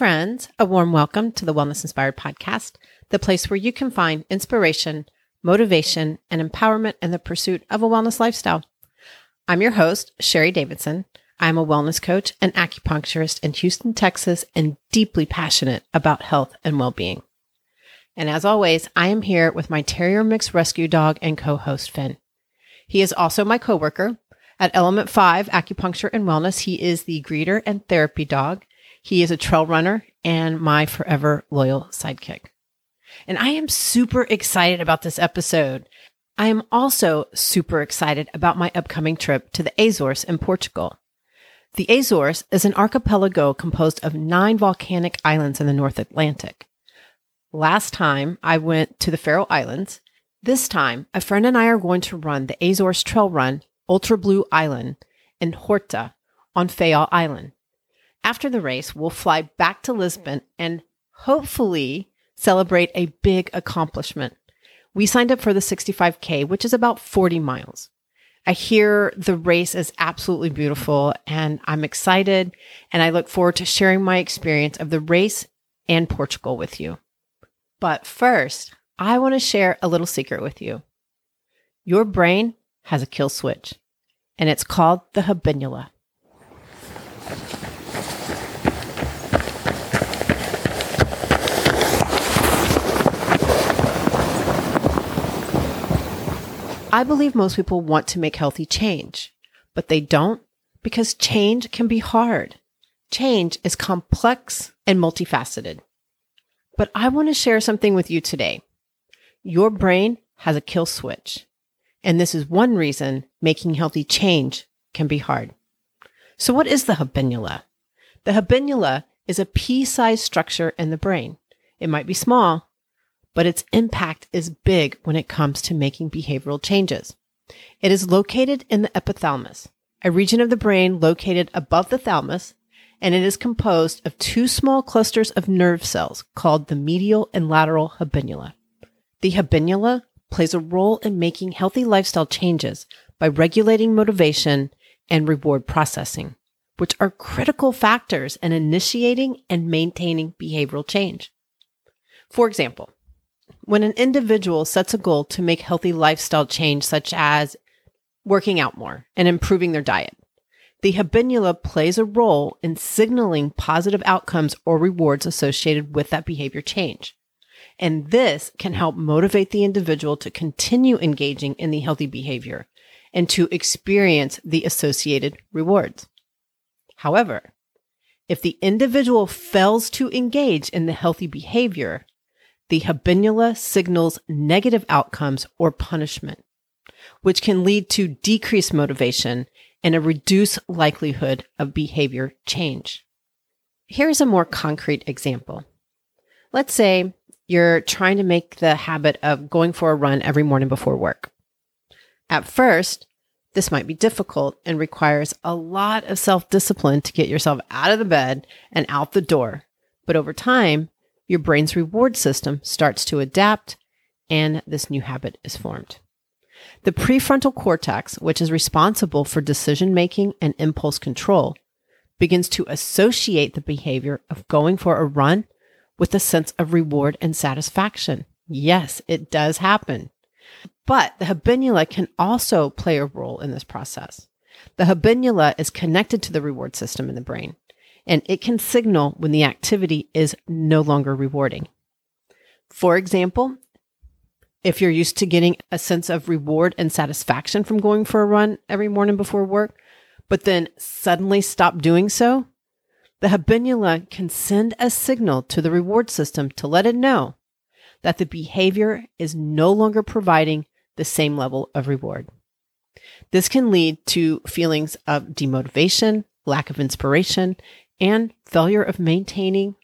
Friends. A warm welcome to the Wellness Inspired Podcast, the place where you can find inspiration, motivation, and empowerment in the pursuit of a wellness lifestyle. I'm your host, Sheri Davidson. I'm a wellness coach and acupuncturist in Houston, Texas, and deeply passionate about health and well being. And as always, I am here with my Terrier Mix rescue dog and co host, Finn. He is also my coworker at Element 5 Acupuncture and Wellness. He is the greeter and therapy dog. He is a trail runner and my forever loyal sidekick. And I am super excited about this episode. I am also super excited about my upcoming trip to the Azores in Portugal. The Azores is an archipelago composed of nine volcanic islands in the North Atlantic. Last time I went to the Faroe Islands. This time, a friend and I are going to run the Azores Trail Run Ultra Blue Island in Horta on Faial Island. After the race, we'll fly back to Lisbon and hopefully celebrate a big accomplishment. We signed up for the 65K, which is about 40 miles. I hear the race is absolutely beautiful and I'm excited and I look forward to sharing my experience of the race and Portugal with you. But first, I want to share a little secret with you. Your brain has a kill switch and it's called the habenula. I believe most people want to make healthy change, but they don't because change can be hard. Change is complex and multifaceted. But I want to share something with you today. Your brain has a kill switch, and this is one reason making healthy change can be hard. So what is the habenula? The habenula is a pea-sized structure in the brain. It might be small, but its impact is big when it comes to making behavioral changes. It is located in the epithalamus, a region of the brain located above the thalamus, and it is composed of two small clusters of nerve cells called the medial and lateral habenula. The habenula plays a role in making healthy lifestyle changes by regulating motivation and reward processing, which are critical factors in initiating and maintaining behavioral change. For example, when an individual sets a goal to make healthy lifestyle change, such as working out more and improving their diet, the habenula plays a role in signaling positive outcomes or rewards associated with that behavior change. And this can help motivate the individual to continue engaging in the healthy behavior and to experience the associated rewards. However, if the individual fails to engage in the healthy behavior, the habenula signals negative outcomes or punishment, which can lead to decreased motivation and a reduced likelihood of behavior change. Here's a more concrete example. Let's say you're trying to make the habit of going for a run every morning before work. At first, this might be difficult and requires a lot of self discipline to get yourself out of the bed and out the door. But over time, your brain's reward system starts to adapt and this new habit is formed. The prefrontal cortex, which is responsible for decision making and impulse control, begins to associate the behavior of going for a run with a sense of reward and satisfaction. Yes, it does happen. But the habenula can also play a role in this process. The habenula is connected to the reward system in the brain and it can signal when the activity is no longer rewarding. For example, if you're used to getting a sense of reward and satisfaction from going for a run every morning before work, but then suddenly stop doing so, the habenula can send a signal to the reward system to let it know that the behavior is no longer providing the same level of reward. This can lead to feelings of demotivation, lack of inspiration, and failure of maintaining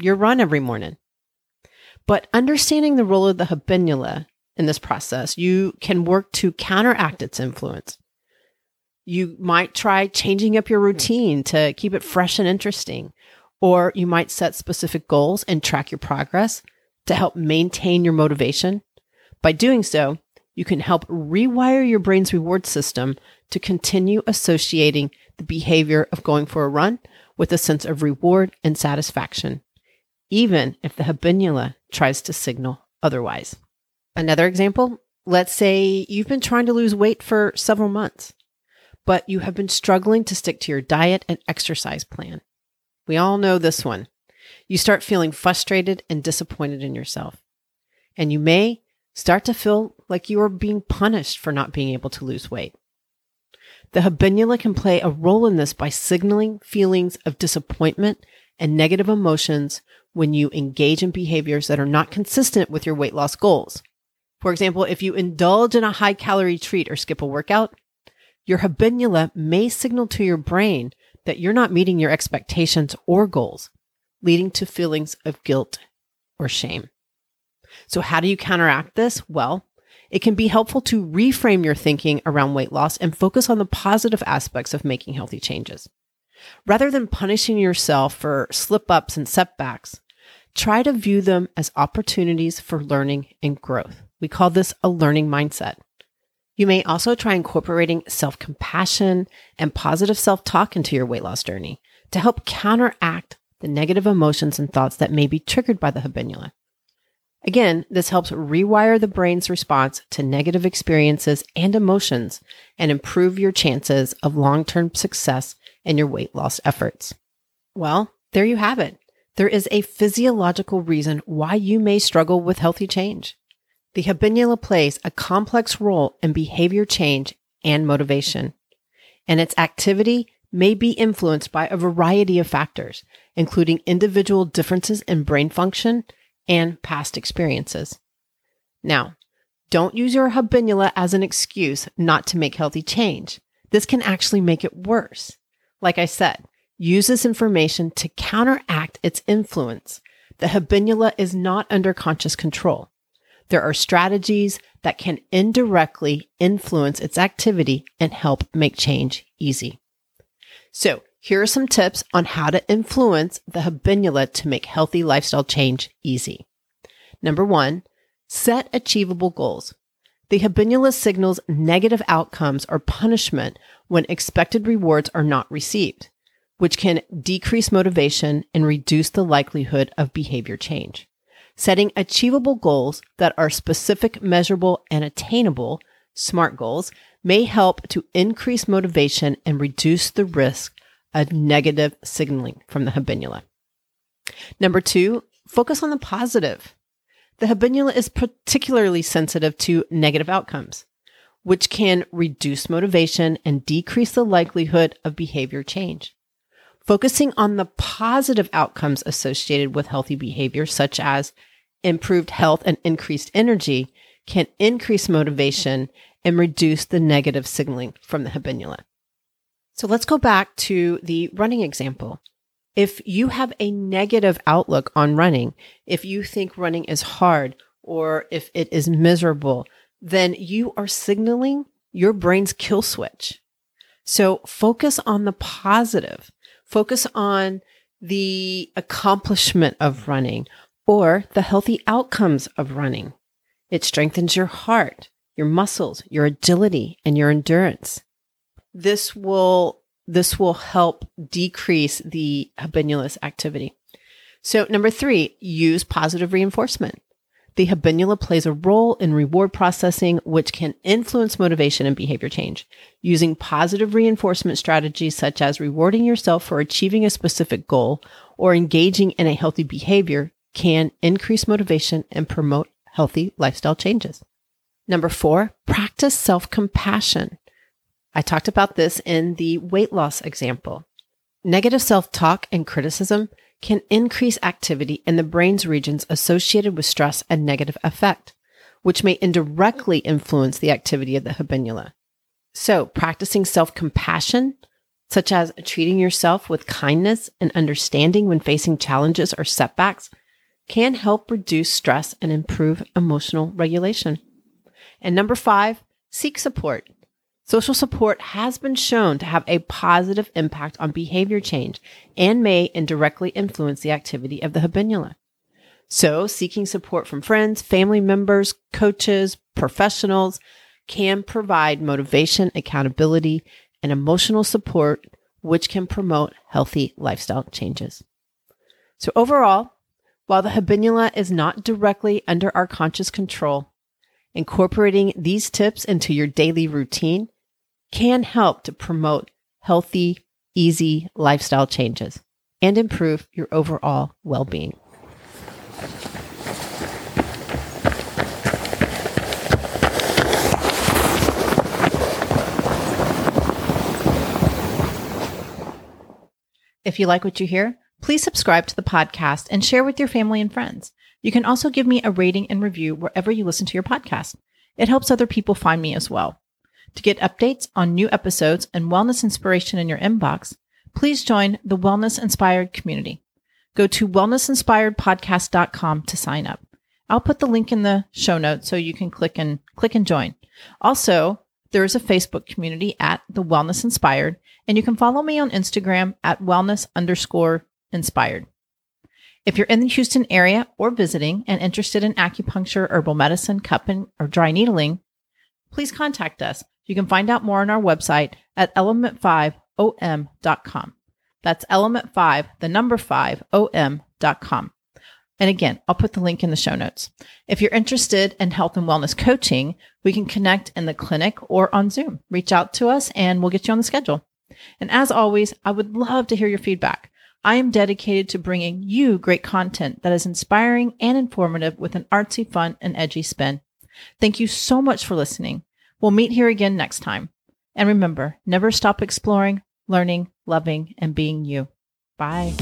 your run every morning. But understanding the role of the habenula in this process, you can work to counteract its influence. You might try changing up your routine to keep it fresh and interesting, or you might set specific goals and track your progress to help maintain your motivation. By doing so, you can help rewire your brain's reward system to continue associating the behavior of going for a run with a sense of reward and satisfaction, even if the habenula tries to signal otherwise. Another example let's say you've been trying to lose weight for several months, but you have been struggling to stick to your diet and exercise plan. We all know this one. You start feeling frustrated and disappointed in yourself. And you may start to feel like you are being punished for not being able to lose weight. The habenula can play a role in this by signaling feelings of disappointment and negative emotions when you engage in behaviors that are not consistent with your weight loss goals. For example, if you indulge in a high calorie treat or skip a workout, your habenula may signal to your brain that you're not meeting your expectations or goals, leading to feelings of guilt or shame. So, how do you counteract this? Well, it can be helpful to reframe your thinking around weight loss and focus on the positive aspects of making healthy changes. Rather than punishing yourself for slip ups and setbacks, try to view them as opportunities for learning and growth. We call this a learning mindset. You may also try incorporating self compassion and positive self talk into your weight loss journey to help counteract the negative emotions and thoughts that may be triggered by the habenula. Again, this helps rewire the brain's response to negative experiences and emotions and improve your chances of long term success in your weight loss efforts. Well, there you have it. There is a physiological reason why you may struggle with healthy change. The habenula plays a complex role in behavior change and motivation, and its activity may be influenced by a variety of factors, including individual differences in brain function and past experiences. Now, don't use your habenula as an excuse not to make healthy change. This can actually make it worse. Like I said, use this information to counteract its influence. The habenula is not under conscious control. There are strategies that can indirectly influence its activity and help make change easy. So here are some tips on how to influence the habenula to make healthy lifestyle change easy. Number one, set achievable goals. The habenula signals negative outcomes or punishment when expected rewards are not received, which can decrease motivation and reduce the likelihood of behavior change. Setting achievable goals that are specific, measurable, and attainable, SMART goals, may help to increase motivation and reduce the risk a negative signaling from the habenula. Number two, focus on the positive. The habenula is particularly sensitive to negative outcomes, which can reduce motivation and decrease the likelihood of behavior change. Focusing on the positive outcomes associated with healthy behavior, such as improved health and increased energy, can increase motivation and reduce the negative signaling from the habenula. So let's go back to the running example. If you have a negative outlook on running, if you think running is hard or if it is miserable, then you are signaling your brain's kill switch. So focus on the positive. Focus on the accomplishment of running or the healthy outcomes of running. It strengthens your heart, your muscles, your agility, and your endurance this will this will help decrease the habenula's activity. So number three, use positive reinforcement. The habenula plays a role in reward processing, which can influence motivation and behavior change. Using positive reinforcement strategies such as rewarding yourself for achieving a specific goal or engaging in a healthy behavior can increase motivation and promote healthy lifestyle changes. Number four, practice self compassion. I talked about this in the weight loss example. Negative self talk and criticism can increase activity in the brain's regions associated with stress and negative affect, which may indirectly influence the activity of the habenula. So, practicing self compassion, such as treating yourself with kindness and understanding when facing challenges or setbacks, can help reduce stress and improve emotional regulation. And number five, seek support. Social support has been shown to have a positive impact on behavior change and may indirectly influence the activity of the habenula. So, seeking support from friends, family members, coaches, professionals can provide motivation, accountability, and emotional support which can promote healthy lifestyle changes. So overall, while the habenula is not directly under our conscious control, incorporating these tips into your daily routine can help to promote healthy, easy lifestyle changes and improve your overall well-being. If you like what you hear, please subscribe to the podcast and share with your family and friends. You can also give me a rating and review wherever you listen to your podcast. It helps other people find me as well. To get updates on new episodes and wellness inspiration in your inbox, please join the Wellness Inspired community. Go to wellnessinspiredpodcast.com to sign up. I'll put the link in the show notes so you can click and click and join. Also, there is a Facebook community at the Wellness Inspired, and you can follow me on Instagram at wellness underscore inspired. If you're in the Houston area or visiting and interested in acupuncture, herbal medicine, cupping, or dry needling, please contact us. You can find out more on our website at element5om.com. That's element5, the number 5, om.com. And again, I'll put the link in the show notes. If you're interested in health and wellness coaching, we can connect in the clinic or on Zoom. Reach out to us and we'll get you on the schedule. And as always, I would love to hear your feedback. I am dedicated to bringing you great content that is inspiring and informative with an artsy, fun, and edgy spin. Thank you so much for listening. We'll meet here again next time. And remember, never stop exploring, learning, loving, and being you. Bye.